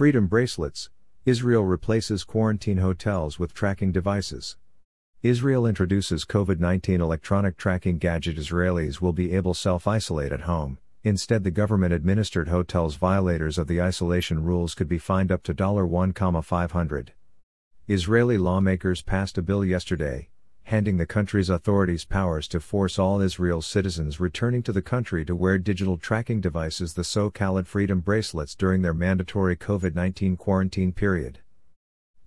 Freedom bracelets Israel replaces quarantine hotels with tracking devices. Israel introduces COVID 19 electronic tracking gadget. Israelis will be able self isolate at home. Instead, the government administered hotels violators of the isolation rules could be fined up to $1,500. Israeli lawmakers passed a bill yesterday, handing the country's authorities powers to force all Israel's citizens returning to the country to wear digital tracking devices, the so called Freedom bracelets, during their mandatory COVID 19 quarantine period.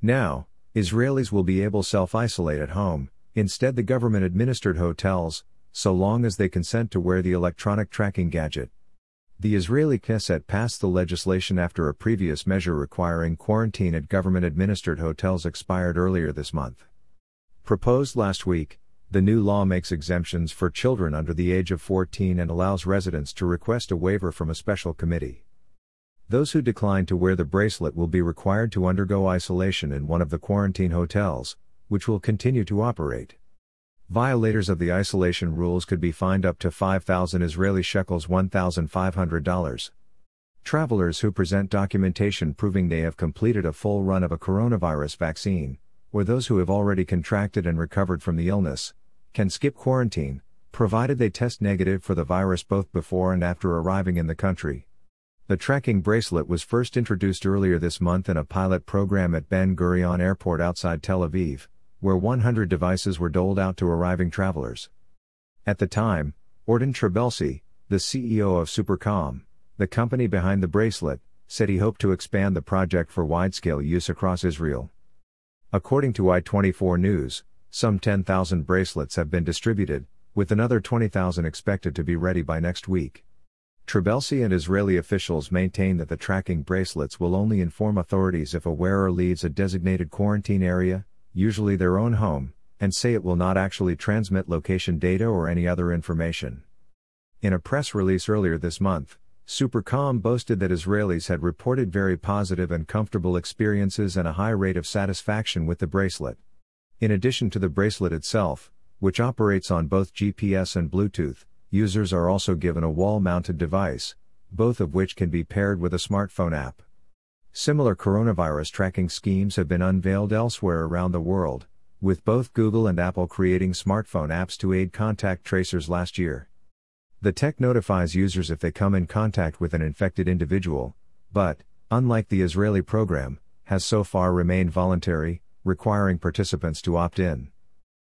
Now, Israelis will be able self isolate at home, instead, the government administered hotels, so long as they consent to wear the electronic tracking gadget. The Israeli Knesset passed the legislation after a previous measure requiring quarantine at government administered hotels expired earlier this month. Proposed last week, the new law makes exemptions for children under the age of 14 and allows residents to request a waiver from a special committee. Those who decline to wear the bracelet will be required to undergo isolation in one of the quarantine hotels, which will continue to operate. Violators of the isolation rules could be fined up to 5,000 Israeli shekels $1,500. Travelers who present documentation proving they have completed a full run of a coronavirus vaccine, or those who have already contracted and recovered from the illness, can skip quarantine, provided they test negative for the virus both before and after arriving in the country. The tracking bracelet was first introduced earlier this month in a pilot program at Ben Gurion Airport outside Tel Aviv, where 100 devices were doled out to arriving travelers. At the time, Ordan Trabelsi, the CEO of Supercom, the company behind the bracelet, said he hoped to expand the project for wide scale use across Israel. According to i24 News, some 10,000 bracelets have been distributed, with another 20,000 expected to be ready by next week. Trabelsi and Israeli officials maintain that the tracking bracelets will only inform authorities if a wearer leaves a designated quarantine area, usually their own home, and say it will not actually transmit location data or any other information. In a press release earlier this month, Supercom boasted that Israelis had reported very positive and comfortable experiences and a high rate of satisfaction with the bracelet. In addition to the bracelet itself, which operates on both GPS and Bluetooth, users are also given a wall mounted device, both of which can be paired with a smartphone app. Similar coronavirus tracking schemes have been unveiled elsewhere around the world, with both Google and Apple creating smartphone apps to aid contact tracers last year. The tech notifies users if they come in contact with an infected individual, but, unlike the Israeli program, has so far remained voluntary, requiring participants to opt in.